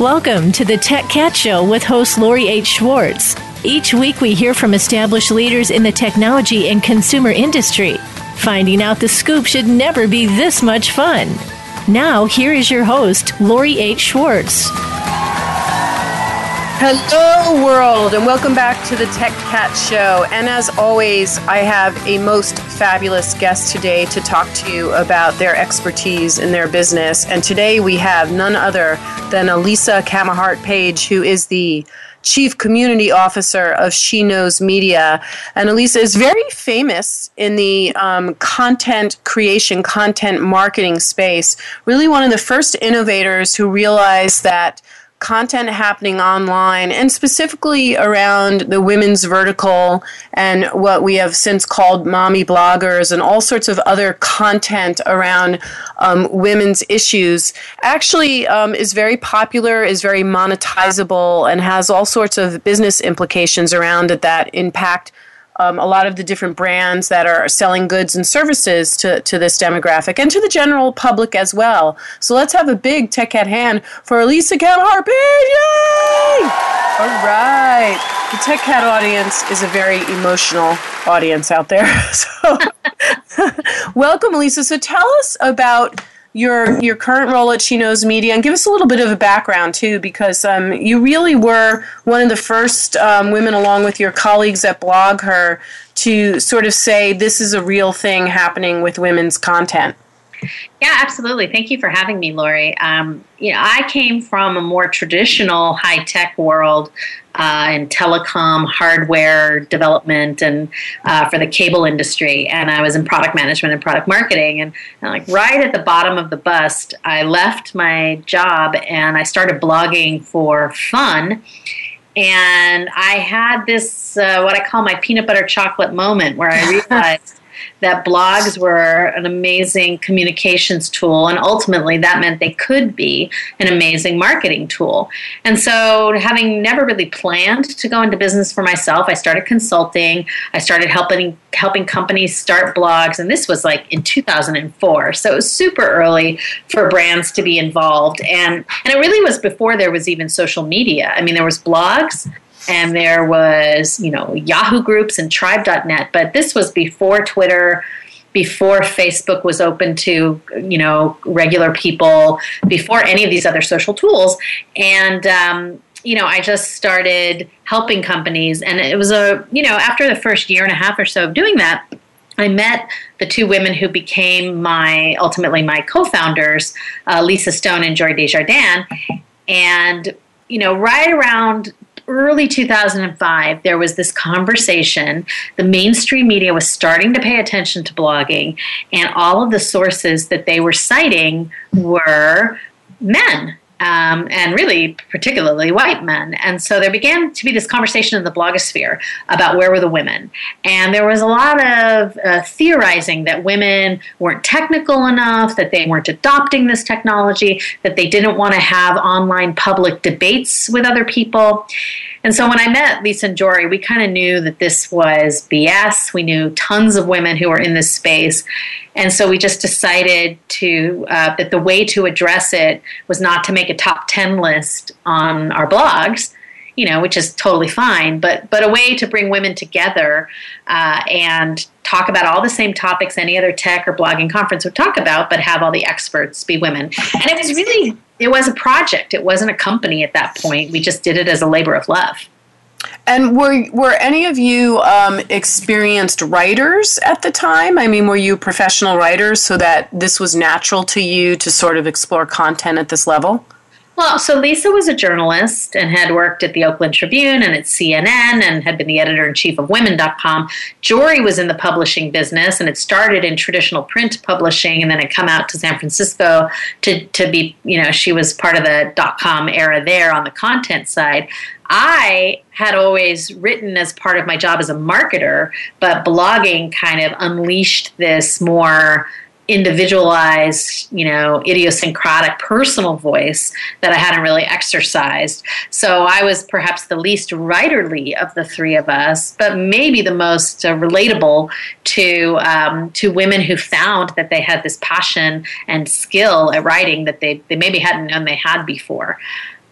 Welcome to the Tech Cat Show with host Lori H. Schwartz. Each week we hear from established leaders in the technology and consumer industry. Finding out the scoop should never be this much fun. Now, here is your host, Lori H. Schwartz. Hello, world, and welcome back to the Tech Cat Show. And as always, I have a most fabulous guest today to talk to you about their expertise in their business. And today we have none other than Elisa Camahort Page, who is the Chief Community Officer of She Knows Media. And Elisa is very famous in the um, content creation, content marketing space. Really, one of the first innovators who realized that content happening online and specifically around the women's vertical and what we have since called mommy bloggers and all sorts of other content around um, women's issues. Actually um, is very popular, is very monetizable, and has all sorts of business implications around it that impact um, a lot of the different brands that are selling goods and services to, to this demographic and to the general public as well. So let's have a big tech at hand for Elisa Camahort. Yay! All right. The Tech Cat audience is a very emotional audience out there. So, welcome, Elisa. So, tell us about your your current role at She Knows Media and give us a little bit of a background too, because um, you really were one of the first um, women, along with your colleagues at BlogHer, to sort of say this is a real thing happening with women's content. Yeah, absolutely. Thank you for having me, Lori. Um, you know, I came from a more traditional high tech world uh, in telecom, hardware development, and uh, for the cable industry. And I was in product management and product marketing. And, and, like right at the bottom of the bust, I left my job and I started blogging for fun. And I had this, uh, what I call my peanut butter chocolate moment, where I realized that blogs were an amazing communications tool, and ultimately that meant they could be an amazing marketing tool. And so, having never really planned to go into business for myself, I started consulting. I started helping helping companies start blogs, and this was like in 2004. So it was super early for brands to be involved, and and it really was before there was even social media. I mean, there was blogs and there was you know yahoo groups and tribe.net but this was before twitter before facebook was open to you know regular people before any of these other social tools. And um, you know i just started helping companies and it was a you know after the first year and a half or so of doing that I met the two women who became my ultimately my co-founders, uh, Lisa Stone and Jory Des Jardins, and you know right around early 2005, there was this conversation. The mainstream media was starting to pay attention to blogging, and all of the sources that they were citing were men um, and really particularly white men. And so there began to be this conversation in the blogosphere about where were the women. And there was a lot of uh, theorizing that women weren't technical enough, that they weren't adopting this technology, that they didn't want to have online public debates with other people. And so when I met Lisa and Jory, we kind of knew that this was BS. We knew tons of women who were in this space. And so we just decided to uh, that the way to address it was not to make a top 10 list on our blogs, you know, which is totally fine, but but a way to bring women together uh, and talk about all the same topics any other tech or blogging conference would talk about, but have all the experts be women. And it was really it was a project. It wasn't a company at that point. We just did it as a labor of love. And were were any of you um, experienced writers at the time? I mean, were you professional writers so that this was natural to you to sort of explore content at this level? Well, so Lisa was a journalist and had worked at the Oakland Tribune and at CNN and had been the editor in chief of women.com. Jory was in the publishing business and had started in traditional print publishing and then had come out to San Francisco to, to be, you know, she was part of the dot com era there on the content side. I had always written as part of my job as a marketer, but blogging kind of unleashed this more individualized, you know, idiosyncratic personal voice that I hadn't really exercised. So I was perhaps the least writerly of the three of us, but maybe the most uh, relatable to um, to women who found that they had this passion and skill at writing that they, they maybe hadn't known they had before.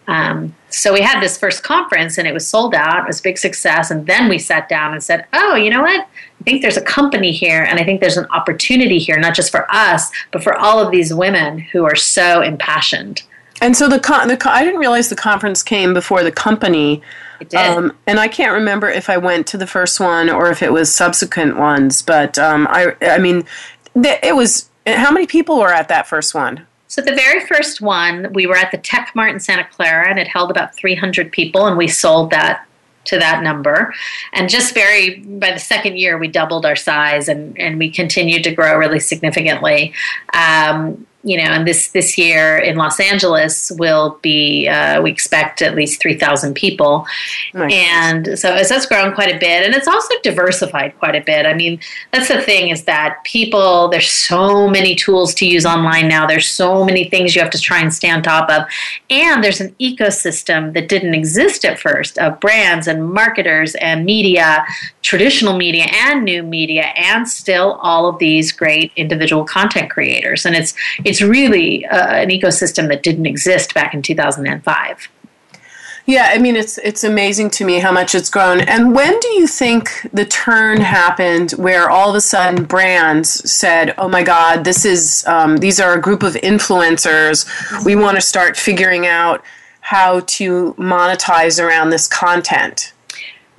Um, so we had this first conference and it was sold out. It was a big success. And then we sat down and said, oh, you know what? I think there's a company here and I think there's an opportunity here, not just for us, but for all of these women who are so impassioned. And so the, con- the con- I didn't realize the conference came before the company. It did. Um, and I can't remember if I went to the first one or if it was subsequent ones. But um, I, I mean, it was. How many people were at that first one? So the very first one, we were at the Tech Mart in Santa Clara, and it held about 300 people, and we sold that to that number. And just very by the second year, we doubled our size, and and we continued to grow really significantly. Um, you know, and this this year in Los Angeles will be uh, we expect at least three thousand people, nice. and so as that's grown quite a bit, and it's also diversified quite a bit. I mean, that's the thing is that people there's so many tools to use online now. There's so many things you have to try and stay on top of, and there's an ecosystem that didn't exist at first of brands and marketers and media, traditional media and new media, and still all of these great individual content creators, and it's it's really uh, an ecosystem that didn't exist back in 2005. Yeah, I mean it's it's amazing to me how much it's grown. And when do you think the turn happened where all of a sudden brands said, "Oh my God, this is um, these are a group of influencers. We want to start figuring out how to monetize around this content."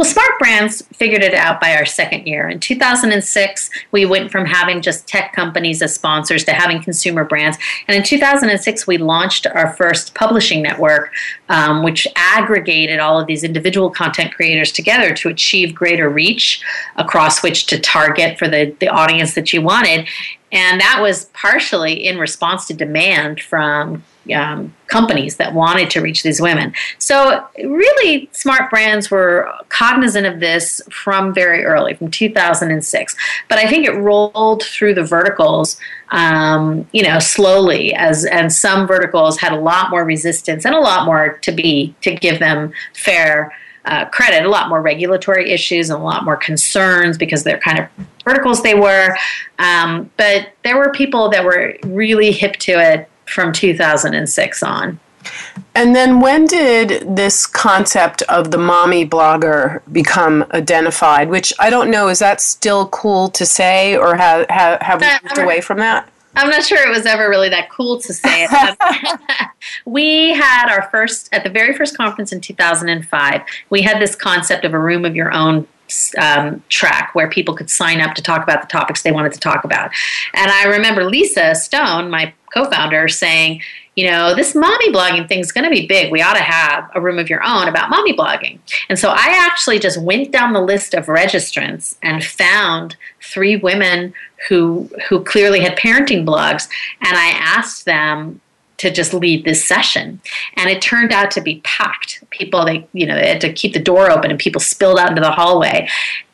Well, Smart Brands figured it out by our second year. In 2006, we went from having just tech companies as sponsors to having consumer brands. And in 2006, we launched our first publishing network, um, which aggregated all of these individual content creators together to achieve greater reach across which to target for the, the audience that you wanted. And that was partially in response to demand from um, companies that wanted to reach these women. So, really, smart brands were cognizant of this from very early, from 2006. But I think it rolled through the verticals, um, you know, slowly, as and some verticals had a lot more resistance and a lot more to be to give them fair. Uh, credit a lot more regulatory issues and a lot more concerns because they're kind of verticals they were. Um, but there were people that were really hip to it from 2006 on. And then when did this concept of the mommy blogger become identified? Which I don't know, is that still cool to say or have, have, have we uh, moved away from that? I'm not sure it was ever really that cool to say it. we had our first, at the very first conference in 2005, we had this concept of a room of your own um, track where people could sign up to talk about the topics they wanted to talk about. And I remember Lisa Stone, my co-founder saying, you know, this mommy blogging thing is going to be big. We ought to have a room of your own about mommy blogging. And so I actually just went down the list of registrants and found three women who who clearly had parenting blogs and I asked them to just lead this session. And it turned out to be packed. People, they, you know, they had to keep the door open and people spilled out into the hallway.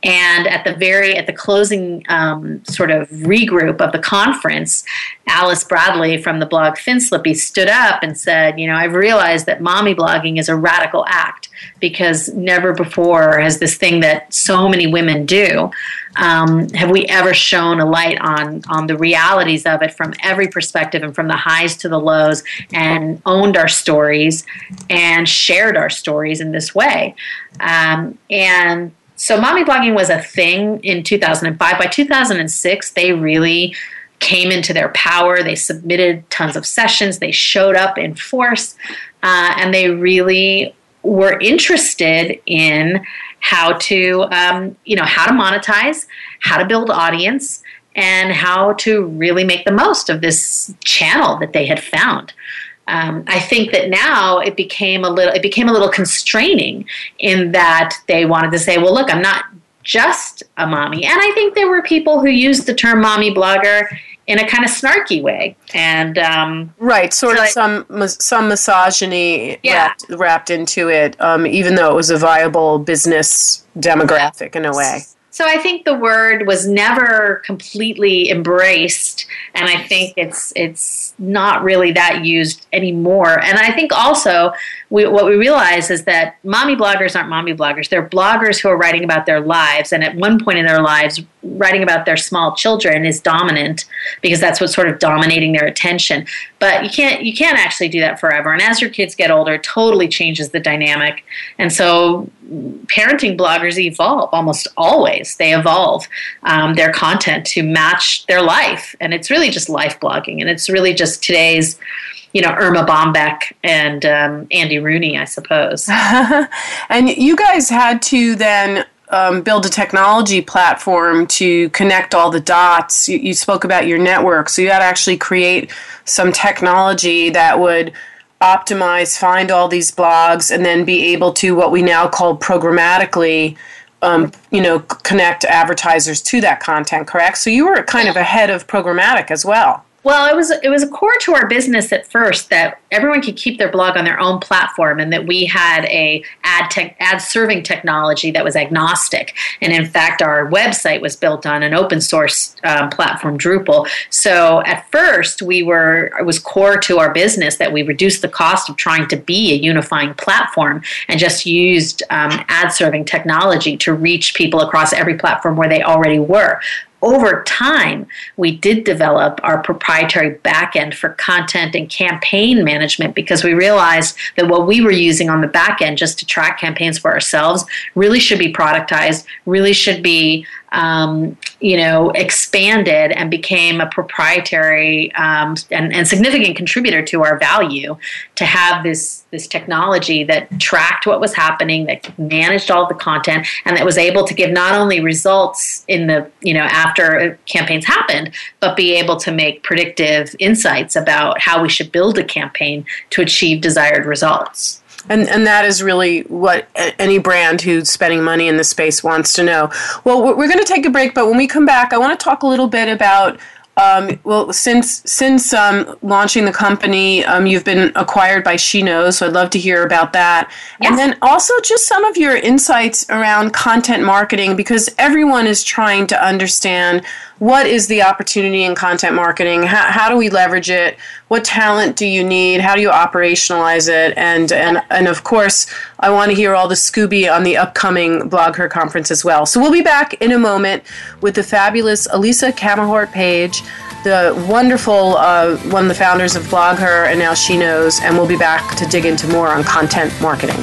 And at the very, at the closing um, sort of regroup of the conference, Alice Bradley from the blog Finslippy stood up and said, you know, I've realized that mommy blogging is a radical act because never before has this thing that so many women do um, have we ever shown a light on on the realities of it from every perspective and from the highs to the lows and owned our stories and shared our stories in this way? Um, and so mommy blogging was a thing in 2005 by 2006 they really came into their power. They submitted tons of sessions. They showed up in force uh, and they really were interested in how to um, you know how to monetize how to build audience and how to really make the most of this channel that they had found. Um, I think that now it became a little it became a little constraining in that they wanted to say, well, look, I'm not just a mommy, and I think there were people who used the term mommy blogger in a kind of snarky way, and um, right, sort so of some some misogyny yeah. wrapped, wrapped into it, um, even though it was a viable business demographic in a way. So I think the word was never completely embraced, and I think it's it's not really that used anymore. And I think also we, what we realize is that mommy bloggers aren't mommy bloggers. They're bloggers who are writing about their lives, and at one point in their lives, writing about their small children is dominant because that's what's sort of dominating their attention. But you can't you can't actually do that forever. And as your kids get older, it totally changes the dynamic. And so parenting bloggers evolve almost always. They evolve um, their content to match their life, and it's really just life blogging, and it's really just today's you know Erma Bombeck and um, Andy Rooney, I suppose. and you guys had to then um, build a technology platform to connect all the dots. You, you spoke about your network, so you had to actually create some technology that would optimize, find all these blogs, and then be able to what we now call programmatically. Um, you know, connect advertisers to that content, correct? So you were kind of ahead of programmatic as well. Well, it was it was a core to our business at first that everyone could keep their blog on their own platform, and that we had a ad tech, ad serving technology that was agnostic. And in fact, our website was built on an open source um, platform, Drupal. So at first, we were it was core to our business that we reduced the cost of trying to be a unifying platform and just used um, ad serving technology to reach people across every platform where they already were over time, we did develop our proprietary backend for content and campaign management because we realized that what we were using on the backend just to track campaigns for ourselves really should be productized, really should be um, you know, expanded and became a proprietary um, and, and, significant contributor to our value to have this this technology that tracked what was happening, that managed all the content, and that was able to give not only results in the you know after campaigns happened, but be able to make predictive insights about how we should build a campaign to achieve desired results. And, and that is really what any brand who's spending money in the space wants to know. Well, we're going to take a break, but when we come back, I want to talk a little bit about um, well, since since um, launching the company, um, you've been acquired by She Knows, so I'd love to hear about that. Yes. And then also just some of your insights around content marketing, because everyone is trying to understand what is the opportunity in content marketing? How, how do we leverage it? What talent do you need? How do you operationalize it? And and and of course, I want to hear all the Scooby on the upcoming BlogHer conference as well. So we'll be back in a moment with the fabulous Elisa Camahort Page, the wonderful uh, one of the founders of BlogHer, and now She Knows, and we'll be back to dig into more on content marketing.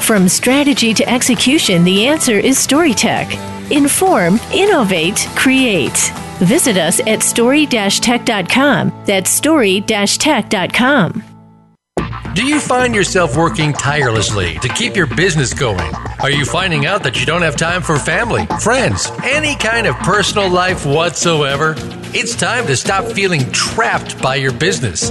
From strategy to execution, the answer is StoryTech. Inform, innovate, create. Visit us at story-tech.com. That's story-tech.com. Do you find yourself working tirelessly to keep your business going? Are you finding out that you don't have time for family, friends, any kind of personal life whatsoever? It's time to stop feeling trapped by your business.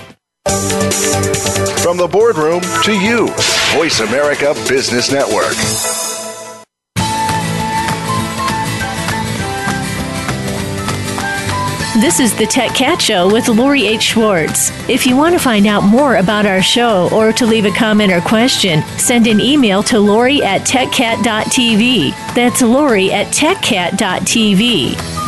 From the boardroom to you, Voice America Business Network. This is the Tech Cat Show with Lori H. Schwartz. If you want to find out more about our show or to leave a comment or question, send an email to Lori at techcat.tv. That's Lori at techcat.tv.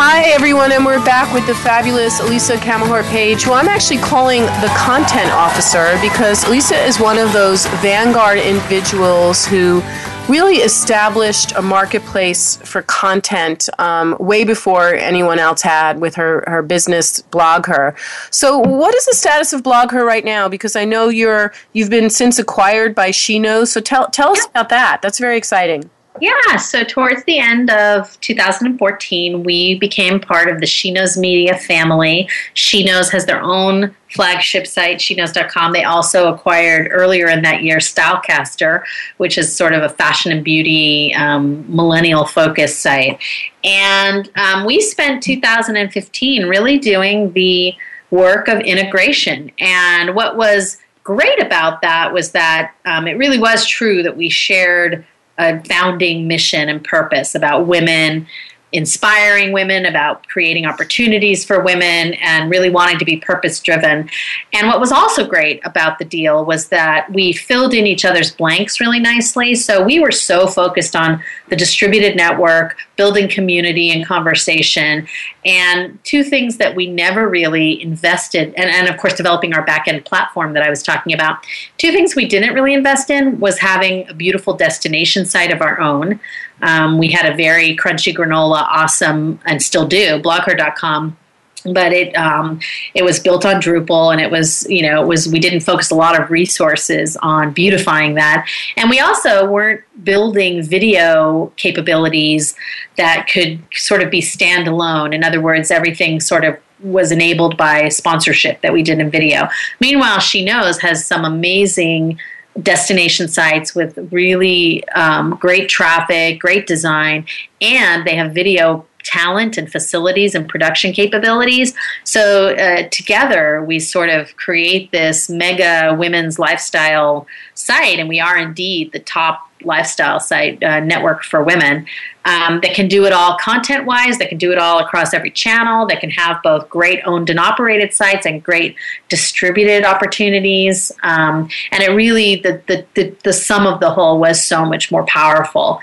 Hi, everyone, and we're back with the fabulous Elisa Camahort Page, who I'm actually calling the content officer because Elisa is one of those vanguard individuals who really established a marketplace for content um, way before anyone else had with her, her business BlogHer. So, what is the status of BlogHer right now? Because I know you're you've been since acquired by She Knows. So tell tell us about that. That's very exciting. Yeah, so towards the end of 2014, we became part of the She Knows Media family. She Knows has their own flagship site, sheknows.com. They also acquired earlier in that year Stylecaster, which is sort of a fashion and beauty um, millennial focused site. And um, we spent 2015 really doing the work of integration. And what was great about that was that um, it really was true that we shared a founding mission and purpose about women inspiring women, about creating opportunities for women, and really wanting to be purpose driven. And what was also great about the deal was that we filled in each other's blanks really nicely. So we were so focused on the distributed network, building community and conversation, and two things that we never really invested, and, and of course, developing our back end platform that I was talking about. Two things we didn't really invest in was having a beautiful destination site of our own. Um, we had a very crunchy granola, awesome, and still do, blogher.com but it um, it was built on Drupal, and it was you know it was we didn't focus a lot of resources on beautifying that, and we also weren't building video capabilities that could sort of be standalone. In other words, everything sort of was enabled by sponsorship that we did in video. Meanwhile, She Knows has some amazing destination sites with really um, great traffic, great design, and they have video talent and facilities and production capabilities. So uh, together, we sort of create this mega women's lifestyle site, and we are indeed the top lifestyle site uh, network for women um, that can do it all content wise, that can do it all across every channel, that can have both great owned and operated sites and great distributed opportunities. Um, and it really, the, the, the, the sum of the whole was so much more powerful.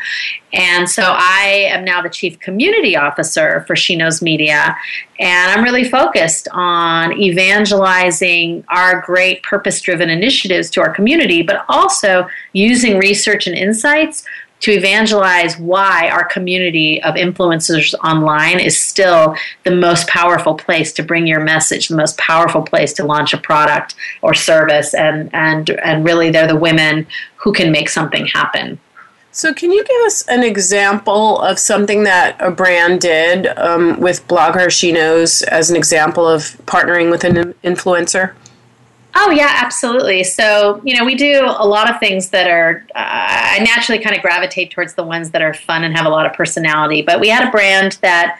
And so I am now the chief community officer for She Knows Media. And I'm really focused on evangelizing our great purpose driven initiatives to our community, but also using research and insights to evangelize why our community of influencers online is still the most powerful place to bring your message, the most powerful place to launch a product or service, and and and really they're the women who can make something happen. So, can you give us an example of something that a brand did um, with BlogHer She Knows as an example of partnering with an influencer? Oh yeah, absolutely. So you know, we do a lot of things that are. Uh, I naturally kind of gravitate towards the ones that are fun and have a lot of personality. But we had a brand that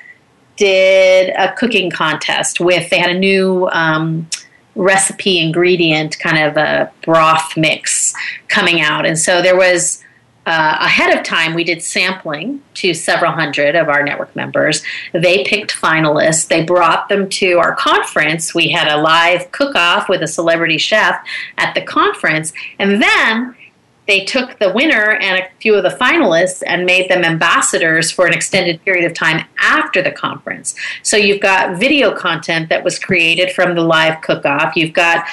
did a cooking contest with. They had a new. Um, recipe ingredient kind of a broth mix coming out and so there was uh, ahead of time, we did sampling to several hundred of our network members. They picked finalists. They brought them to our conference. We had a live cook off with a celebrity chef at the conference. And then they took the winner and a few of the finalists and made them ambassadors for an extended period of time after the conference. So you've got video content that was created from the live cook off. You've got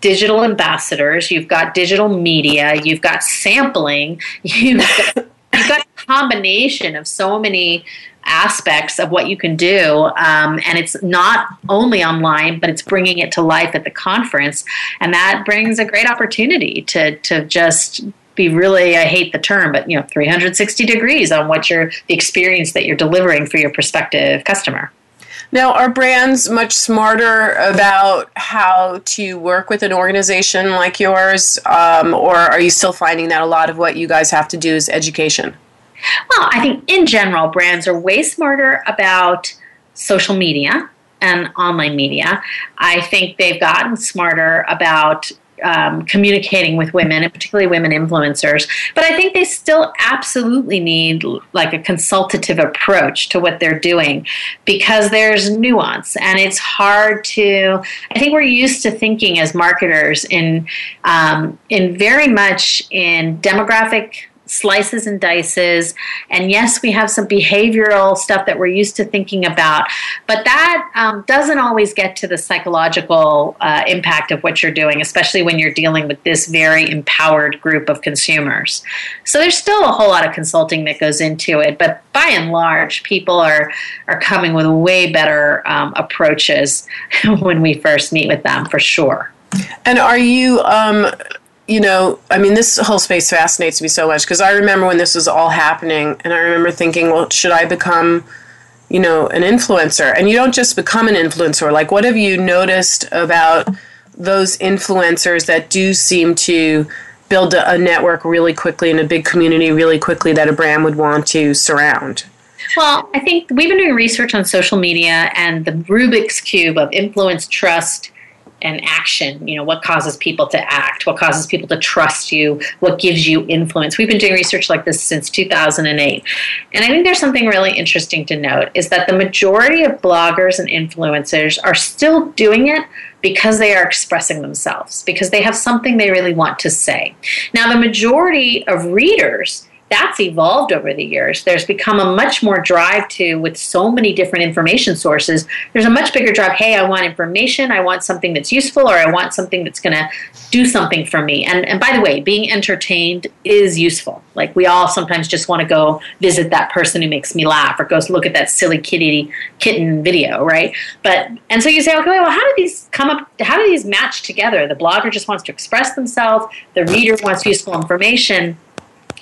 digital ambassadors, you've got digital media, you've got sampling, you've got, you've got a combination of so many aspects of what you can do. Um, and it's not only online, but it's bringing it to life at the conference. And that brings a great opportunity to, to just be really I hate the term, but you know 360 degrees on what you're the experience that you're delivering for your prospective customer. Now, are brands much smarter about how to work with an organization like yours, um, or are you still finding that a lot of what you guys have to do is education? Well, I think in general, brands are way smarter about social media and online media. I think they've gotten smarter about um, communicating with women, and particularly women influencers. But I think they still absolutely need like a consultative approach to what they're doing because there's nuance and it's hard to. I think we're used to thinking as marketers in um, in very much in demographic slices and dices. And yes, we have some behavioral stuff that we're used to thinking about, but that um, doesn't always get to the psychological uh, impact of what you're doing, especially when you're dealing with this very empowered group of consumers. So there's still a whole lot of consulting that goes into it, but by and large, people are are coming with way better um, approaches when we first meet with them, for sure. And are you um, you know, I mean, this whole space fascinates me so much because I remember when this was all happening, and I remember thinking, well, should I become, you know, an influencer? And you don't just become an influencer. Like, what have you noticed about those influencers that do seem to build a, network really quickly and a big community really quickly that a brand would want to surround? Well, I think we've been doing research on social media and the Rubik's Cube of influence, trust, and action you know what causes people to act what causes people to trust you what gives you influence. We've been doing research like this since 2008 and i think there's something really interesting to note is that the majority of bloggers and influencers are still doing it because they are expressing themselves because they have something they really want to say. Now the majority of readers that's evolved over the years. There's become a much more drive to, with so many different information sources, there's a much bigger drive. Hey, I want information. I want something that's useful, or I want something that's going to do something for me. And, and by the way, being entertained is useful. Like we all sometimes just want to go visit that person who makes me laugh, or go look at that silly kitty kitten video, right? But and so you say, okay, well, how do these come up? How do these match together? The blogger just wants to express themselves. The reader wants useful information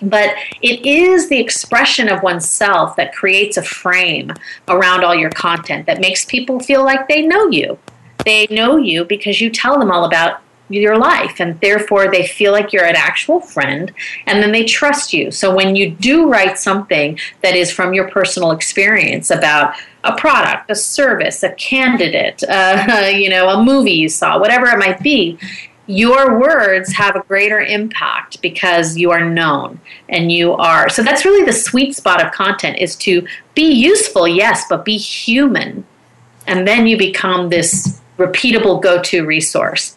but it is the expression of oneself that creates a frame around all your content that makes people feel like they know you. They know you because you tell them all about your life and therefore they feel like you're an actual friend and then they trust you. So when you do write something that is from your personal experience about a product, a service, a candidate, uh, you know, a movie you saw, whatever it might be, your words have a greater impact because you are known and you are so that's really the sweet spot of content is to be useful yes but be human. And then you become this repeatable go-to resource.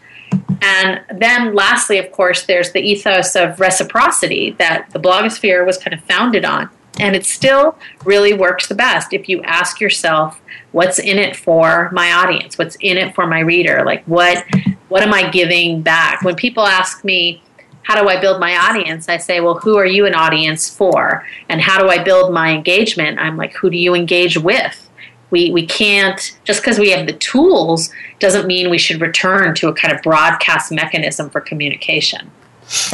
And then lastly of course there's the ethos of reciprocity that the blogosphere was kind of founded on and it still really works the best if you ask yourself what's in it for my audience? What's in it for my reader? Like what what am i giving back? When people ask me how do i build my audience? I say well who are you an audience for? And how do i build my engagement? I'm like who do you engage with? We, we can't just because we have the tools doesn't mean we should return to a kind of broadcast mechanism for communication.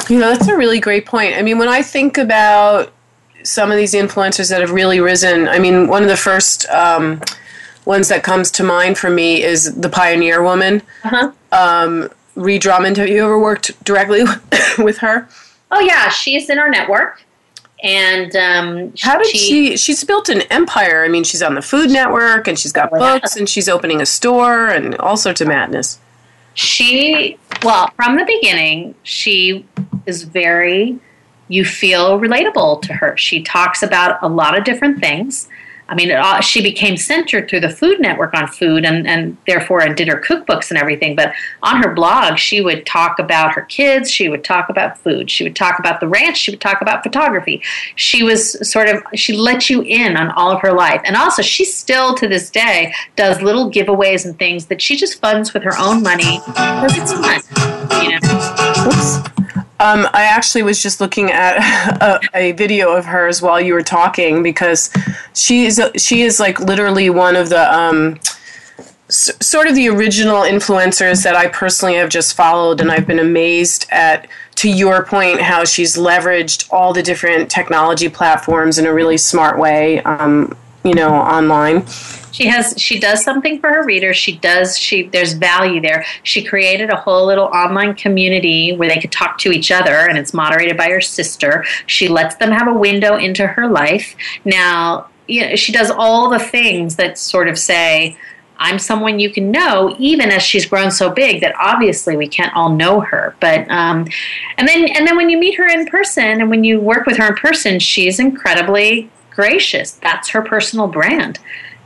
You know that's a really great point. I mean when i think about some of these influencers that have really risen i mean one of the first um, ones that comes to mind for me is the Pioneer Woman. Uh-huh. Um, Ree Drummond, have you ever worked directly with her? Oh yeah, she's in our network. And um, how did she, she, She's built an empire. I mean, she's on the Food Network, and she's got oh, books, and she's opening a store, and all sorts of madness. She, well, from the beginning, she is very. You feel relatable to her. She talks about a lot of different things. I mean, uh, she became centered through the Food Network on food and, and therefore and did her cookbooks and everything. But on her blog, she would talk about her kids. She would talk about food. She would talk about the ranch. She would talk about photography. She was sort of, she let you in on all of her life. And also, she still to this day does little giveaways and things that she just funds with her own money because it's fun, you know. Oops. Um, I actually was just looking at a, a, video of hers while you were talking because she is she is like literally one of the um, s- sort of the original influencers that I personally have just followed, and I've been amazed at to your point, how she's leveraged all the different technology platforms in a really smart way, um, you know, online. She has she does something for her readers. She does she there's value there. She created a whole little online community where they could talk to each other and it's moderated by her sister. She lets them have a window into her life. Now you know, she does all the things that sort of say I'm someone you can know, even as she's grown so big that obviously we can't all know her. But um, and then and then when you meet her in person and when you work with her in person, she's incredibly gracious. That's her personal brand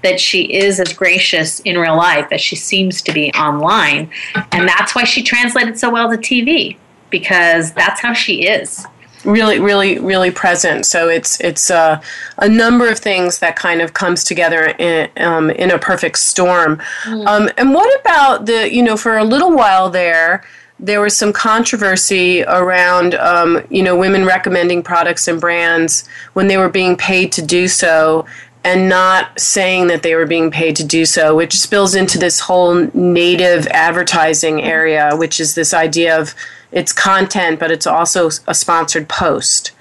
that she is as gracious in real life as she seems to be online. And that's why she translated so well to TV, because that's how she is really really really present so it's it's uh, a number of things that kind of comes together in, um, in a perfect storm mm. um, and what about the you know for a little while there there was some controversy around um, you know women recommending products and brands when they were being paid to do so and not saying that they were being paid to do so, which spills into this whole native advertising area, which is this idea of it's content, but it's also a sponsored post.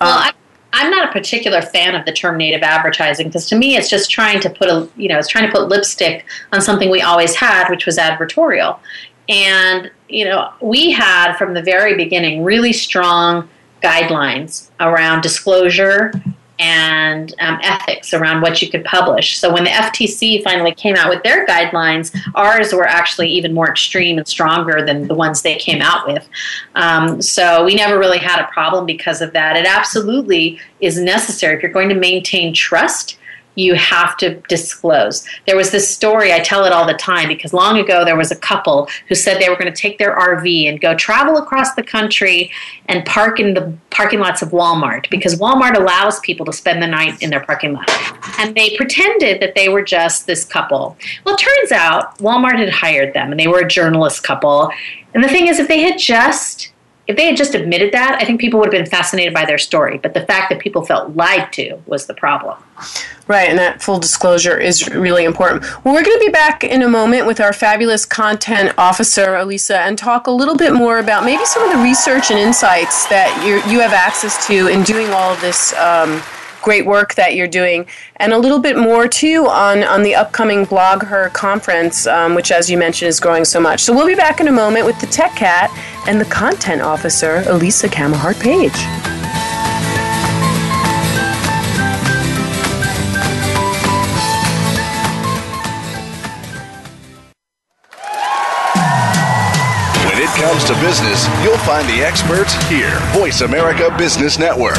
Well, I, am not a particular fan of the term native advertising because to me, it's just trying to put a you know, it's trying to put lipstick on something we always had, which was advertorial. And you know, we had from the very beginning really strong guidelines around disclosure and um, ethics around what you could publish. So when the FTC finally came out with their guidelines, ours were actually even more extreme and stronger than the ones they came out with. Um, so we never really had a problem because of that. It absolutely is necessary if you're going to maintain trust you have to disclose. There was this story, I tell it all the time because long ago there was a couple who said they were going to take their RV and go travel across the country and park in the parking lots of Walmart because Walmart allows people to spend the night in their parking lot. And they pretended that they were just this couple. Well, it turns out Walmart had hired them and they were a journalist couple. And the thing is, if they had just if they had just admitted that, I think people would have been fascinated by their story. But the fact that people felt lied to was the problem. Right, and that full disclosure is really important. Well, we're going to be back in a moment with our fabulous content officer, Elisa, and talk a little bit more about maybe some of the research and insights that you have access to in doing all of this. Um, great work that you're doing, and a little bit more too on, on the upcoming BlogHer conference, um, which, as you mentioned, is growing so much. So we'll be back in a moment with the Tech Cat and the content officer, Elisa Camahort Page. When it comes to business, you'll find the experts here. Voice America Business Network.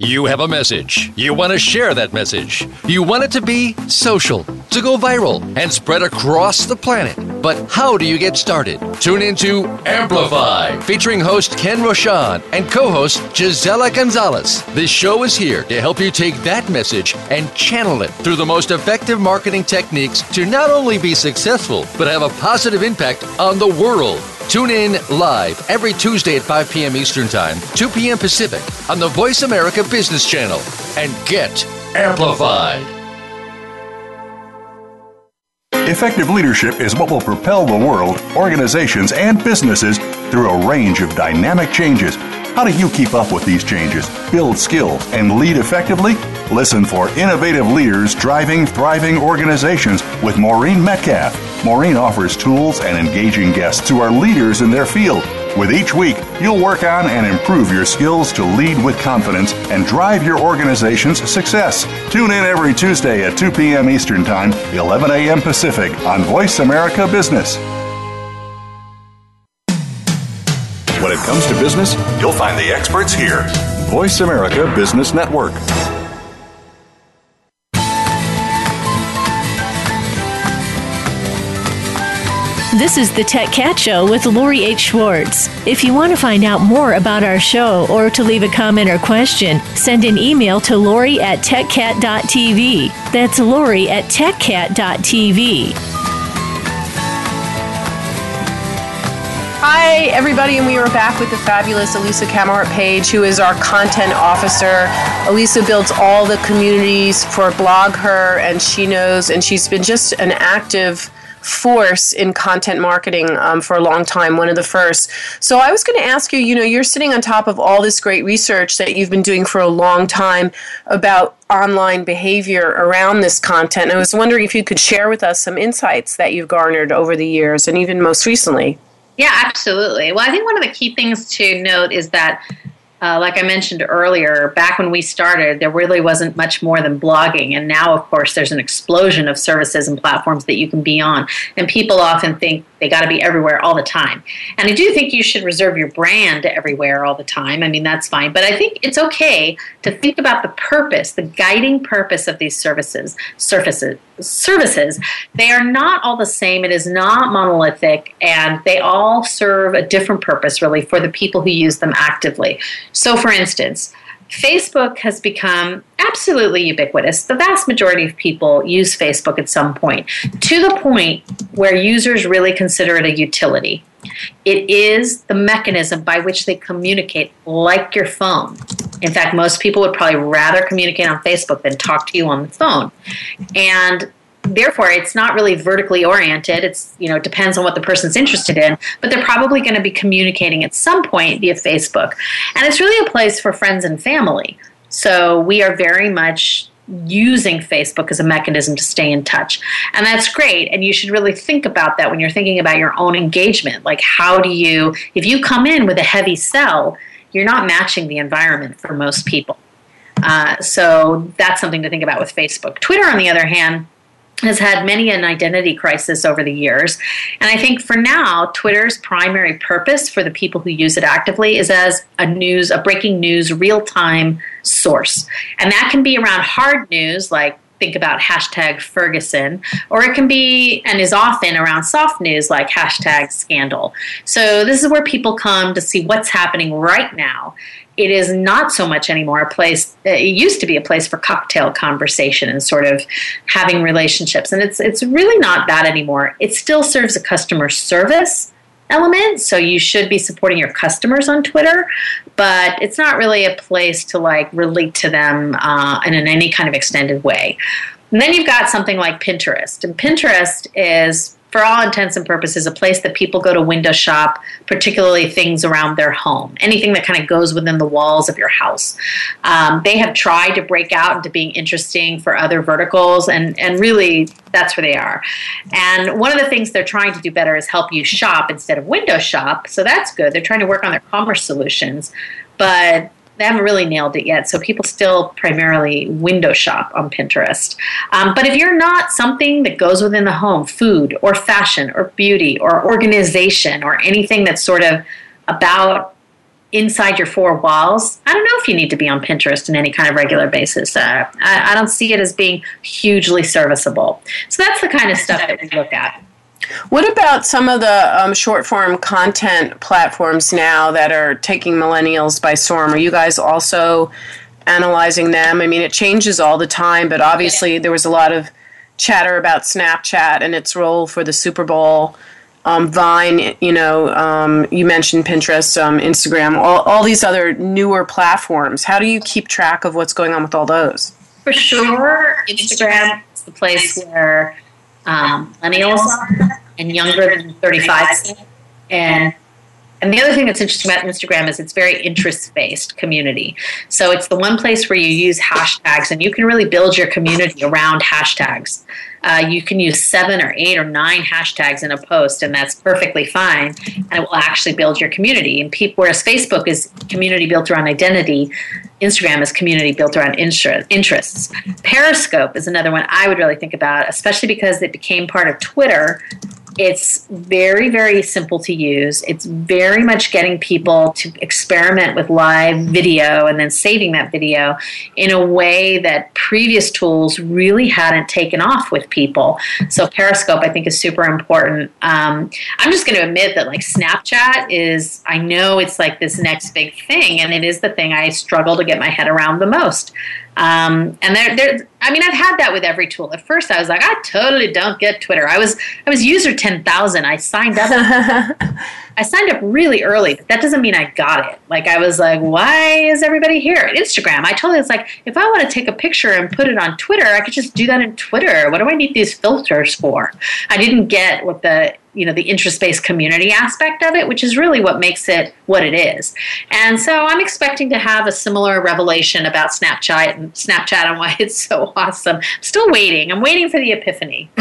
You have a message. You want to share that message. You want it to be social, to go viral, and spread across the planet. But how do you get started? Tune into Amplify, featuring host Ken Rochon and co host Gisela Gonzalez. This show is here to help you take that message and channel it through the most effective marketing techniques to not only be successful, but have a positive impact on the world. Tune in live every Tuesday at 5 p.m. Eastern Time, 2 p.m. Pacific on the Voice America Business Channel and get amplified. Effective leadership is what will propel the world, organizations, and businesses through a range of dynamic changes. How do you keep up with these changes, build skills, and lead effectively? Listen for innovative leaders driving thriving organizations with Maureen Metcalf. Maureen offers tools and engaging guests who are leaders in their field. With each week, you'll work on and improve your skills to lead with confidence and drive your organization's success. Tune in every Tuesday at 2 p.m. Eastern Time, 11 a.m. Pacific on Voice America Business. It comes to business, you'll find the experts here. Voice America Business Network. This is the Tech Cat Show with Lori H. Schwartz. If you want to find out more about our show or to leave a comment or question, send an email to Lori at techcat.tv. That's Lori at techcat.tv. Hi, everybody, and we are back with the fabulous Elisa Camahort Page, who is our content officer. Elisa builds all the communities for BlogHer, and she knows, and she's been just an active force in content marketing um, for a long time, one of the first. So I was going to ask you, you know, you're sitting on top of all this great research that you've been doing for a long time about online behavior around this content. I was wondering if you could share with us some insights that you've garnered over the years and even most recently. Yeah, absolutely. Well, I think one of the key things to note is that uh, like I mentioned earlier, back when we started, there really wasn't much more than blogging. And now, of course, there's an explosion of services and platforms that you can be on. And people often think they got to be everywhere all the time. And I do think you should reserve your brand everywhere all the time. I mean, that's fine. But I think it's okay to think about the purpose, the guiding purpose of these services, surfaces, services. They are not all the same. It is not monolithic, and they all serve a different purpose, really, for the people who use them actively. So, for instance, Facebook has become absolutely ubiquitous. The vast majority of people use Facebook at some point, to the point where users really consider it a utility. It is the mechanism by which they communicate, like your phone. In fact, most people would probably rather communicate on Facebook than talk to you on the phone. And therefore it's not really vertically oriented. It's you know depends on what the person's interested in but they're probably going to be communicating at some point via facebook. And it's really a place for friends and family. So we are very much using facebook as a mechanism to stay in touch. And that's great and you should really think about that when you're thinking about your own engagement. Like how do you if you come in with a heavy sell you're not matching the environment for most people. Uh, so that's something to think about with facebook. Twitter on the other hand has had many an identity crisis over the years. And I think for now, Twitter's primary purpose for the people who use it actively is as a news, a breaking news, real time source. And that can be around hard news like think about hashtag Ferguson, or it can be and is often around soft news like hashtag scandal. So this is where people come to see what's happening right now it is not so much anymore a place it used to be a place for cocktail conversation and sort of having relationships. And it's it's really not that anymore. It still serves a customer service element so you should be supporting your customers on twitter but it's not really a place to like relate to them uh, in any kind of extended way. And then you've got something like pinterest and pinterest is for all intents and purposes, a place that people go to window shop, particularly things around their home, anything that kind of goes within the walls of your house. Um, they have tried to break out into being interesting for other verticals, and, and really that's where they are. And one of the things they're trying to do better is help you shop instead of window shop. So that's good. They're trying to work on their commerce solutions. But they haven't really nailed it yet. So people still primarily window shop on Pinterest. Um, but if you're not something that goes within the home, food or fashion or beauty or organization or anything that's sort of about inside your four walls, I don't know if you need to be on Pinterest in any kind of regular basis. Uh, I, I don't see it as being hugely serviceable. So that's the kind of stuff that we look at. What about some of the um, short form content platforms now that are taking millennials by storm? Are you guys also analyzing them? I mean, it changes all the time, but obviously there was a lot of chatter about Snapchat and its role for the Super Bowl. Um, Vine, you know, um, you mentioned Pinterest, um, Instagram, all, all these other newer platforms. How do you keep track of what's going on with all those? For sure, Instagram is the place where um, millennials and younger than 35. And and the other thing that's interesting about Instagram is it's very interest based community. So it's the one place where you use hashtags and you can really build your community around hashtags. Uh, you can use seven or eight or nine hashtags in a post, and that's perfectly fine. And it will actually build your community. And people, whereas Facebook is community built around identity, Instagram is community built around interests. Periscope is another one I would really think about, especially because it became part of Twitter It's very, very simple to use. It's very much getting people to experiment with live video and then saving that video in a way that previous tools really hadn't taken off with people. So Periscope, I think, is super important. Um, I'm just going to admit that like Snapchat is, I know it's like this next big thing, and it is the thing I struggle to get my head around the most. Um, and there, there, I mean, I've had that with every tool. At first, I was like, I totally don't get Twitter. I was, I was user ten thousand. I signed up. I signed up really early, but that doesn't mean I got it. Like I was like, why is everybody here? Instagram. I totally was like, if I want to take a picture and put it on Twitter, I could just do that in Twitter. What do I need these filters for? I didn't get what the you know the interest-based community aspect of it which is really what makes it what it is. And so i'm expecting to have a similar revelation about snapchat and snapchat and why it's so awesome. I'm still waiting. I'm waiting for the epiphany.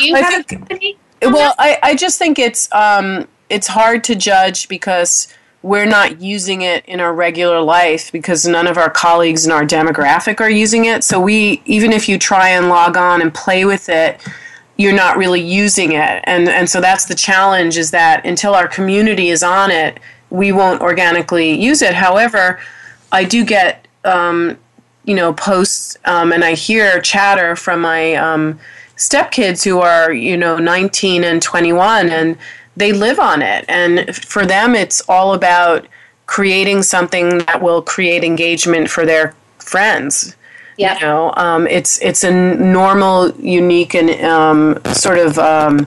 You have think, epiphany? well I, I just think it's um, it's hard to judge because we're not using it in our regular life because none of our colleagues in our demographic are using it. So we even if you try and log on and play with it, you're not really using it. And and so that's the challenge is that until our community is on it, we won't organically use it. However, I do get um, you know posts um, and I hear chatter from my um, stepkids who are you know 19 and 21 and they live on it. And for them, it's all about creating something that will create engagement for their friends. Yeah. You know, um, it's it's a normal, unique, and um, sort of um,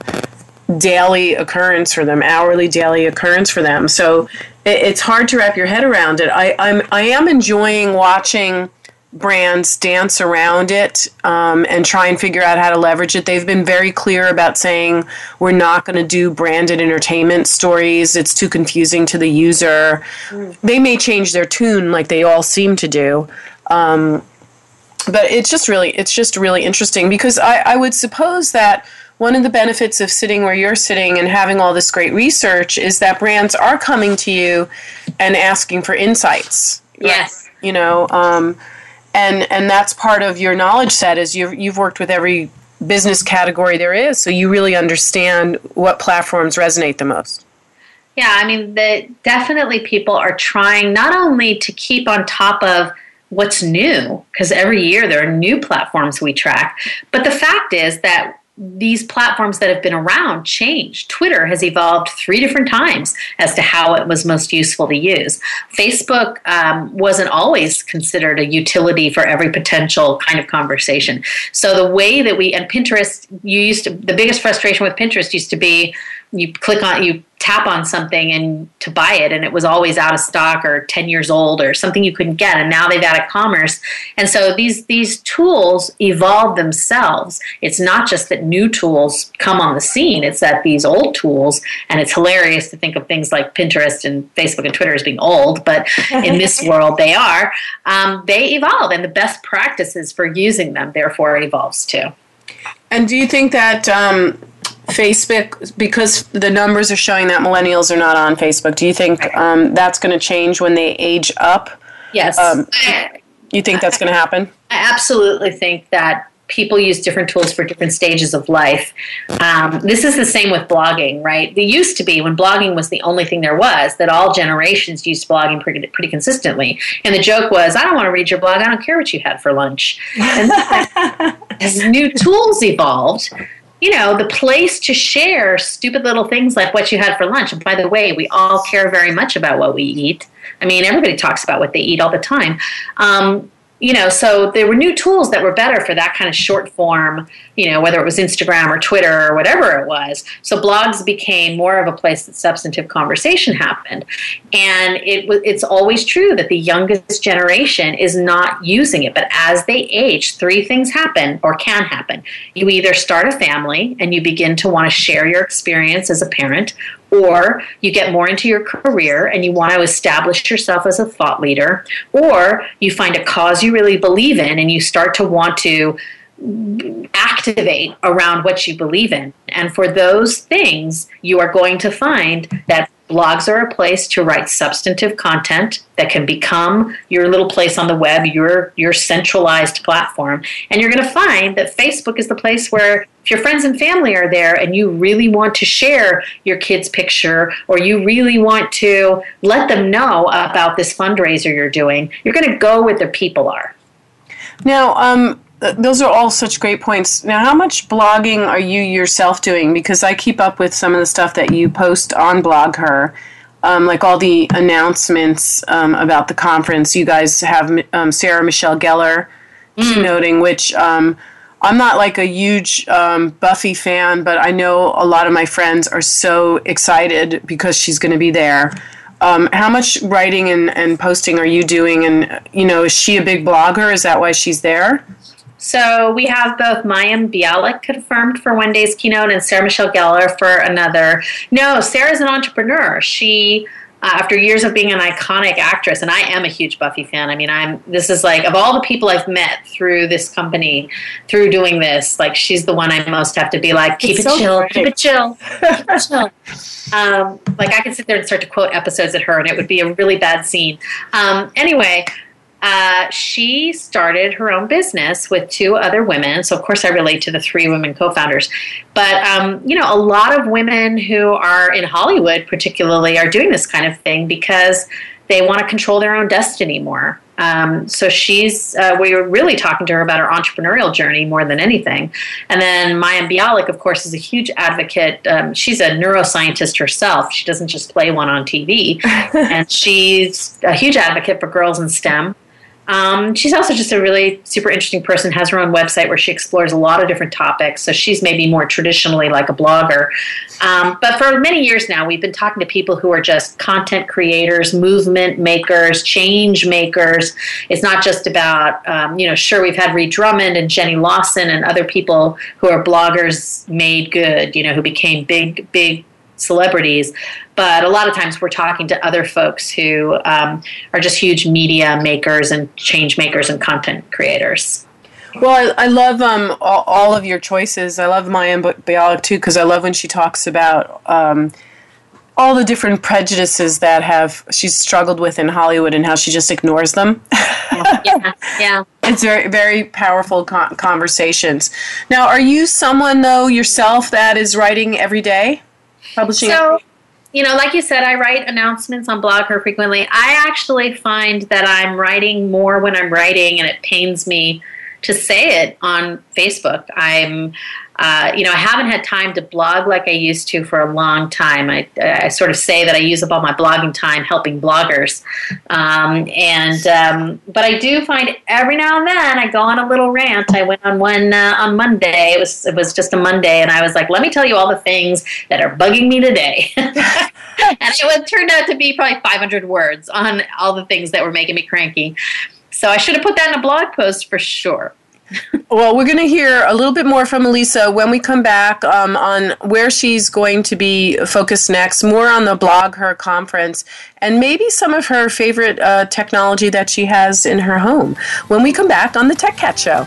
daily occurrence for them, hourly, daily occurrence for them. So it, it's hard to wrap your head around it. I, I'm I am enjoying watching brands dance around it um, and try and figure out how to leverage it. They've been very clear about saying we're not going to do branded entertainment stories. It's too confusing to the user. Mm. They may change their tune like they all seem to do. Um, but it's just really it's just really interesting because I, I would suppose that one of the benefits of sitting where you're sitting and having all this great research is that brands are coming to you and asking for insights. Yes. Right? You know, um, and and that's part of your knowledge set is you've you've worked with every business category there is, so you really understand what platforms resonate the most. Yeah, I mean, the, definitely people are trying not only to keep on top of what's new, because every year there are new platforms we track, but the fact is that these platforms that have been around change. Twitter has evolved three different times as to how it was most useful to use. Facebook um, wasn't always considered a utility for every potential kind of conversation. So the way that we and Pinterest, you used to the biggest frustration with Pinterest used to be you click on you tap on something and to buy it and it was always out of stock or 10 years old or something you couldn't get and now they've added commerce. And so these these tools evolve themselves. It's not just that new tools come on the scene it's that these old tools and it's hilarious to think of things like pinterest and facebook and twitter as being old but in this world they are. Um, they evolve and the best practices for using them therefore evolves too. And do you think that um, Facebook, because the numbers are showing that millennials are not on Facebook, do you think um, that's going to change when they age up? Yes. Um, you think that's going to happen? I absolutely think that people use different tools for different stages of life. Um, this is the same with blogging, right? It used to be when blogging was the only thing there was that all generations used blogging pretty, pretty consistently. And the joke was, I don't want to read your blog. I don't care what you had for lunch. And as new tools evolved, you know, the place to share stupid little things like what you had for lunch. And by the way, we all care very much about what we eat. I mean, everybody talks about what they eat all the time. Um, you know, so there were new tools that were better for that kind of short form, you know, whether it was Instagram or Twitter or whatever it was. So blogs became more of a place that substantive conversation happened. And it it's always true that the youngest generation is not using it. But as they age, three things happen or can happen. You either start a family and you begin to want to share your experience as a parent, or you get more into your career and you want to establish yourself as a thought leader, or you find a cause you really believe in and you start to want to activate around what you believe in. And for those things, you are going to find that blogs are a place to write substantive content that can become your little place on the web, your your centralized platform. And you're going to find that Facebook is the place where if your friends and family are there and you really want to share your kid's picture or you really want to let them know about this fundraiser you're doing, you're going to go where the people are. Now, um, those are all such great points. Now, how much blogging are you yourself doing? Because I keep up with some of the stuff that you post on BlogHer, um, like all the announcements um, about the conference. You guys have um, Sarah Michelle Gellar mm. keynoting, which um, I'm not like a huge um, Buffy fan, but I know a lot of my friends are so excited because she's going to be there. Um, how much writing and, and posting are you doing? And, you know, is she a big blogger? Is that why she's there? So we have both Mayim Bialik confirmed for one day's keynote and Sarah Michelle Gellar for another. No, Sarah's an entrepreneur. She uh, after years of being an iconic actress, and I am a huge Buffy fan. I mean, I'm this is like of all the people I've met through this company, through doing this, like she's the one I most have to be like, keep it so chill, keep it chill, keep it chill. Um, like I can sit there and start to quote episodes at her, and it would be a really bad scene. Um, anyway, uh, she started her own business with two other women. So, of course, I relate to the three women co founders. But, um, you know, a lot of women who are in Hollywood, particularly, are doing this kind of thing because they want to control their own destiny more. Um, so she's, uh, we were really talking to her about her entrepreneurial journey more than anything. And then Mayim Bialik, of course, is a huge advocate. Um, she's a neuroscientist herself. She doesn't just play one on TV. and she's a huge advocate for girls in STEM. Um, she's also just a really super interesting person, has her own website where she explores a lot of different topics. So she's maybe more traditionally like a blogger. Um, but for many years now, we've been talking to people who are just content creators, movement makers, change makers. It's not just about, um, you know, sure, we've had Ree Drummond and Jenny Lawson and other people who are bloggers made good, you know, who became big, big celebrities, but a lot of times we're talking to other folks who um, are just huge media makers and change makers and content creators. Well, I, I love um, all, all, of your choices. I love Mayim Bialik too because I love when she talks about um, all the different prejudices that have she's struggled with in Hollywood and how she just ignores them. yeah, yeah. It's very very powerful con- conversations. Now, are you someone though yourself that is writing every day? Publishing? So, you know, like you said, I write announcements on BlogHer frequently. I actually find that I'm writing more when I'm writing, and it pains me to say it on Facebook. I'm uh, you know, I haven't had time to blog like I used to for a long time. I, I sort of say that I use up all my blogging time helping bloggers, um, and um, but I do find every now and then I go on a little rant. I went on one uh, on Monday. It was it was just a Monday, and I was like, "Let me tell you all the things that are bugging me today." and it turned out to be probably 500 words on all the things that were making me cranky. So I should have put that in a blog post for sure well, we're going to hear a little bit more from Elisa when we come back um, on where she's going to be focused next, more on the BlogHer conference, and maybe some of her favorite uh, technology that she has in her home when we come back on the Tech Cat Show.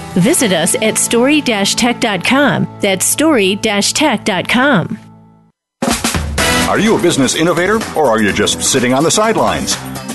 Visit us at story-tech.com. That's story-tech.com. Are you a business innovator or are you just sitting on the sidelines?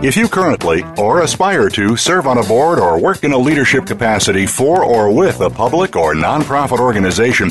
If you currently or aspire to serve on a board or work in a leadership capacity for or with a public or nonprofit organization,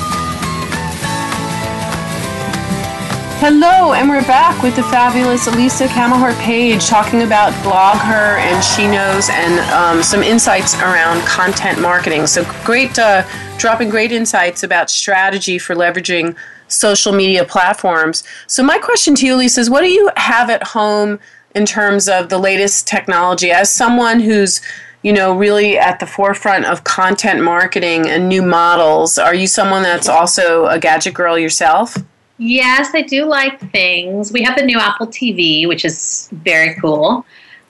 Hello, and we're back with the fabulous Elisa Camahort Page talking about BlogHer and She Knows and um, some insights around content marketing. So great, uh, dropping great insights about strategy for leveraging social media platforms. So my question to you, Elisa, is what do you have at home in terms of the latest technology? As someone who's you know, really at the forefront of content marketing and new models. Are you someone that's also a gadget girl yourself? Yes, I do like things. We have the new Apple TV, which is very cool.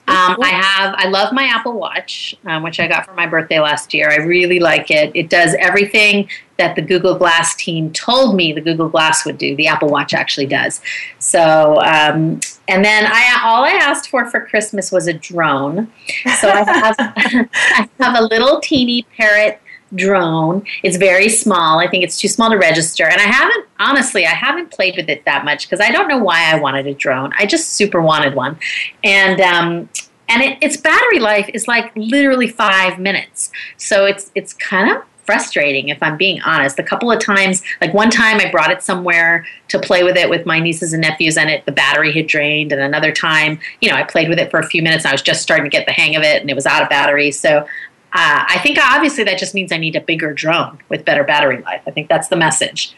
Um, I have, I love my Apple Watch, um, which I got for my birthday last year. I really like it. It does everything that the Google Glass team told me the Google Glass would do. The Apple Watch actually does. So, um, and then I, all I asked for for Christmas was a drone. So I have, I have a little teeny parrot drone. It's very small. I think it's too small to register. And I haven't, honestly, I haven't played with it that much because I don't know why I wanted a drone. I just super wanted one. And, um, and it, its battery life is like literally five minutes. So it's, it's kind of frustrating if I'm being honest. A couple of times, like one time I brought it somewhere to play with it with my nieces and nephews and it the battery had drained and another time, you know, I played with it for a few minutes I was just starting to get the hang of it and it was out of battery. So uh, I think obviously that just means I need a bigger drone with better battery life. I think that's the message.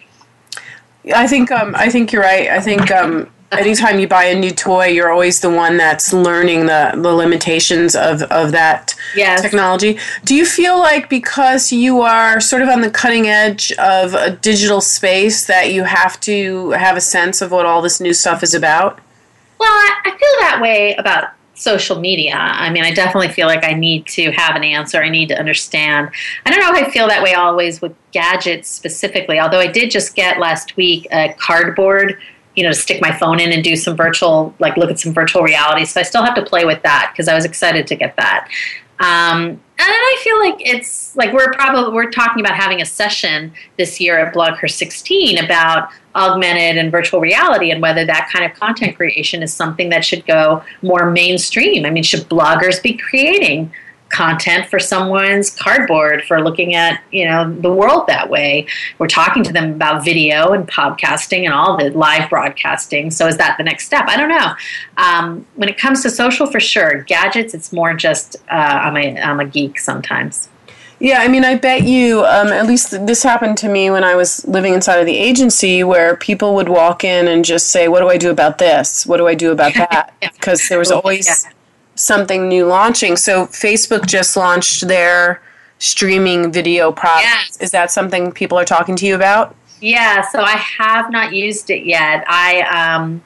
I think um, I think you're right. I think um, anytime you buy a new toy, you're always the one that's learning the, the limitations of, of that yes. technology. Do you feel like because you are sort of on the cutting edge of a digital space that you have to have a sense of what all this new stuff is about? Well, I, I feel that way about social media. I mean, I definitely feel like I need to have an answer. I need to understand. I don't know if I feel that way always with gadgets specifically, although I did just get last week a cardboard, you know, to stick my phone in and do some virtual, like look at some virtual reality. So I still have to play with that because I was excited to get that. Um, and I feel like it's like we're probably we're talking about having a session this year at BlogHer 16 about augmented and virtual reality and whether that kind of content creation is something that should go more mainstream. I mean, should bloggers be creating content for someone's cardboard for looking at you know the world that way we're talking to them about video and podcasting and all the live broadcasting so is that the next step i don't know um, when it comes to social for sure gadgets it's more just uh, I'm, a, I'm a geek sometimes yeah, I mean, I bet you, um, at least this happened to me when I was living inside of the agency where people would walk in and just say, What do I do about this? What do I do about that? Because there was always yeah. Something new launching. So Facebook just launched their streaming video product. Yes. Is that something people are talking to you about? Yeah, so I have not used it yet. I, um,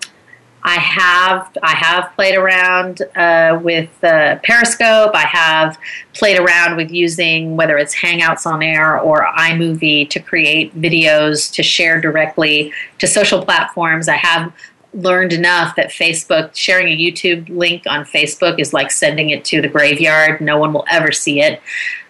I have I have played around uh, with uh, Periscope. I have played around with using whether it's Hangouts on Air or iMovie to create videos to share directly to social platforms. I have learned enough that Facebook sharing a YouTube link on Facebook is like sending it to the graveyard. No one will ever see it.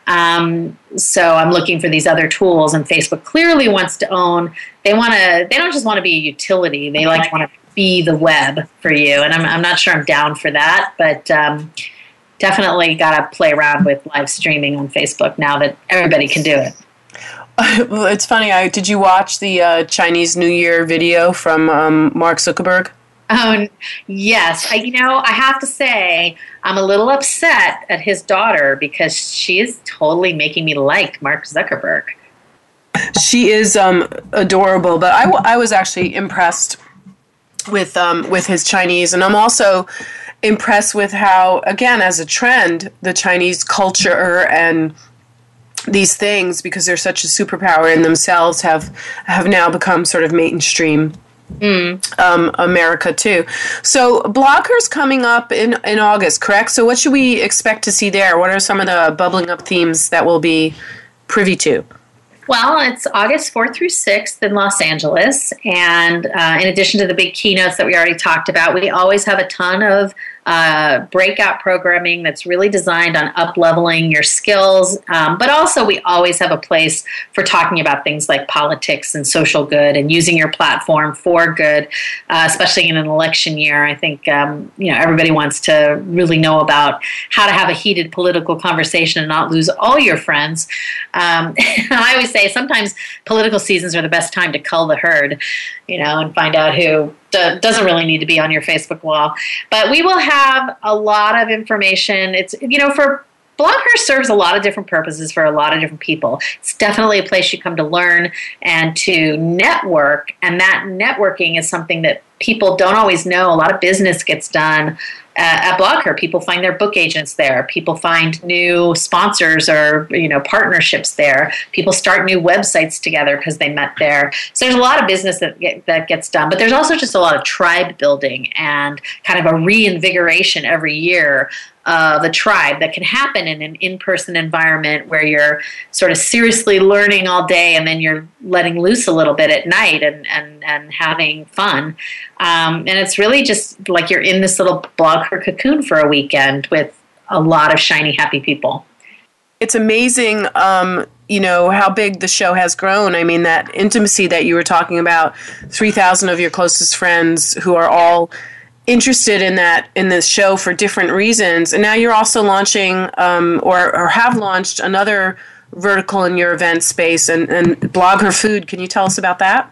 Um, so I'm looking for these other tools, and Facebook clearly wants to own. They want to. They don't just want to be a utility. They like want to be the web for you. And I'm, I'm not sure I'm down for that, but um, definitely got to play around with live streaming on Facebook now that everybody can do it. well, it's funny. I did you watch the uh, Chinese New Year video from um, Mark Zuckerberg? Oh, yes. I, you know, I have to say, I'm a little upset at his daughter because she is totally making me like Mark Zuckerberg. She is um, adorable, but I, w- I was actually impressed with um, with his Chinese, and I'm also impressed with how, again, as a trend, the Chinese culture and these things, because they're such a superpower in themselves, have have now become sort of mainstream. Mm. Um, America too. So BlogHer's coming up in in August, correct? So what should we expect to see there? What are some of the bubbling up themes that we'll be privy to? Well, it's August 4th through 6th in Los Angeles. And uh, in addition to the big keynotes that we already talked about, we always have a ton of uh, breakout programming that's really designed on up leveling your skills. Um, but also, we always have a place for talking about things like politics and social good and using your platform for good, uh, especially in an election year. I think um, you know everybody wants to really know about how to have a heated political conversation and not lose all your friends. Um, I always say sometimes political seasons are the best time to cull the herd, you know, and find out who doesn't really need to be on your Facebook wall. But we will have a lot of information. It's, you know, for BlogHer serves a lot of different purposes for a lot of different people. It's definitely a place you come to learn and to network, and that networking is something that people don't always know. A lot of business gets done at BlogHer. People find their book agents there. People find new sponsors or you know partnerships there. People start new websites together because they met there. So there's a lot of business that get, that gets done, but there's also just a lot of tribe building and kind of a reinvigoration every year uh, the tribe that can happen in an in-person environment where you're sort of seriously learning all day and then you're letting loose a little bit at night and, and, and having fun. Um, and it's really just like you're in this little BlogHer cocoon for a weekend with a lot of shiny, happy people. It's amazing, um, you know, how big the show has grown. I mean, that intimacy that you were talking about 3,000 of your closest friends who are all interested in that in this show for different reasons. And now you're also launching um, or, or have launched another vertical in your event space and, and BlogHer food. Can you tell us about that?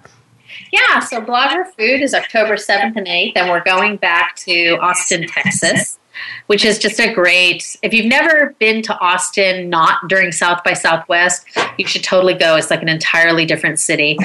Yeah so BlogHer food is october 7th and 8th and we're going back to austin texas which is just a great if you've never been to austin not during south by southwest you should totally go. It's like an entirely different city.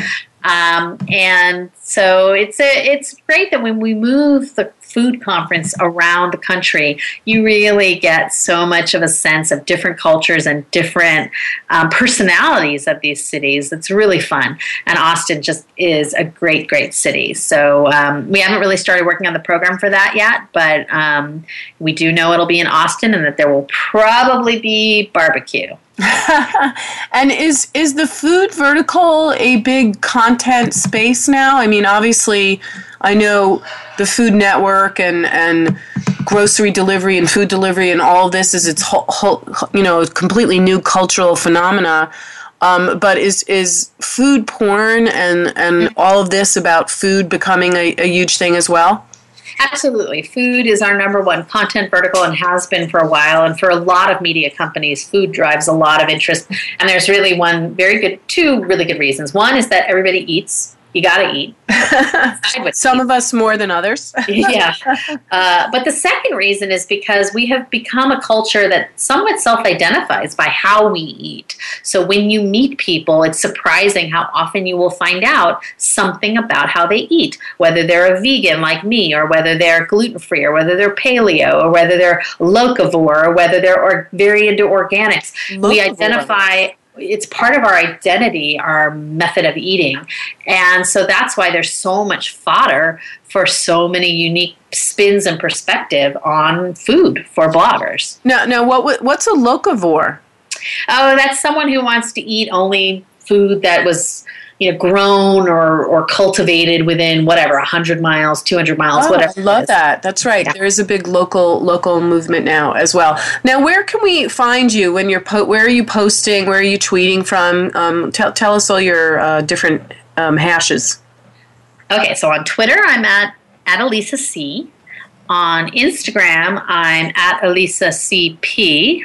Um, and so it's a, it's great that when we move the food conference around the country, you really get so much of a sense of different cultures and different um, personalities of these cities. It's really fun. And Austin just is a great, great city. So um, we haven't really started working on the program for that yet, but um, we do know it'll be in Austin and that there will probably be barbecue. and is is the food vertical a big content space now? I mean, obviously, I know the Food Network and and grocery delivery and food delivery and all this is its whole, whole you know completely new cultural phenomena. Um, but is is food porn and and all of this about food becoming a, a huge thing as well? Absolutely. Food is our number one content vertical and has been for a while. And for a lot of media companies, food drives a lot of interest. And there's really one very good, two really good reasons. One is that everybody eats you got to eat. Some of us more than others. yeah. Uh, but the second reason is because we have become a culture that somewhat self identifies by how we eat. So when you meet people, it's surprising how often you will find out something about how they eat, whether they're a vegan like me, or whether they're gluten free, or whether they're paleo, or whether they're locavore, or whether they're or- very into organics. Locavore. We identify it's part of our identity, our method of eating. And so that's why there's so much fodder for so many unique spins and perspective on food for bloggers. Now, now what what's a locavore? Oh, that's someone who wants to eat only food that was you know grown or or cultivated within whatever 100 miles 200 miles oh, whatever i love that. That's right. Yeah. there is a big local local movement now as well. Now where can we find you when you're po- where are you posting? Where are you tweeting from? Um, tell, tell us all your uh, different um, hashes. Okay so on twitter i'm at at elisa c. On instagram i'm at elisa cp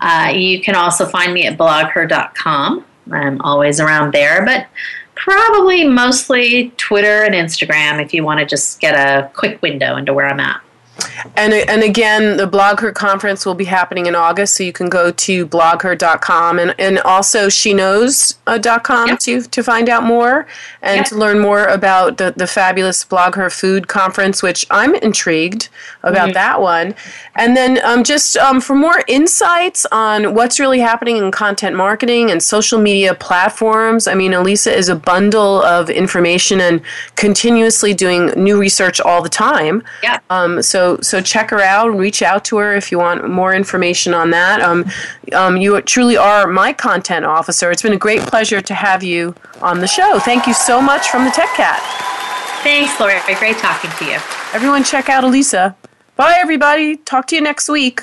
uh, you can also find me at blogher.com I'm always around there. But Probably mostly Twitter and Instagram if you want to just get a quick window into where I'm at. And, and again, the BlogHer conference will be happening in August, so you can go to blogher.com and, and also sheknows.com yep. to, to find out more and yep. to learn more about the, the fabulous BlogHer Food Conference, which I'm intrigued about mm-hmm. that one. And then um, just um, for more insights on what's really happening in content marketing and social media platforms, I mean, Elisa is a bundle of information and continuously doing new research all the time. Yeah. Um, so so check her out and reach out to her if you want more information on that. Um, um, you truly are my content officer. It's been a great pleasure to have you on the show. Thank you so much from the Tech Cat. Thanks, Lori. Great talking to you. Everyone, check out Elisa. Bye, everybody. Talk to you next week.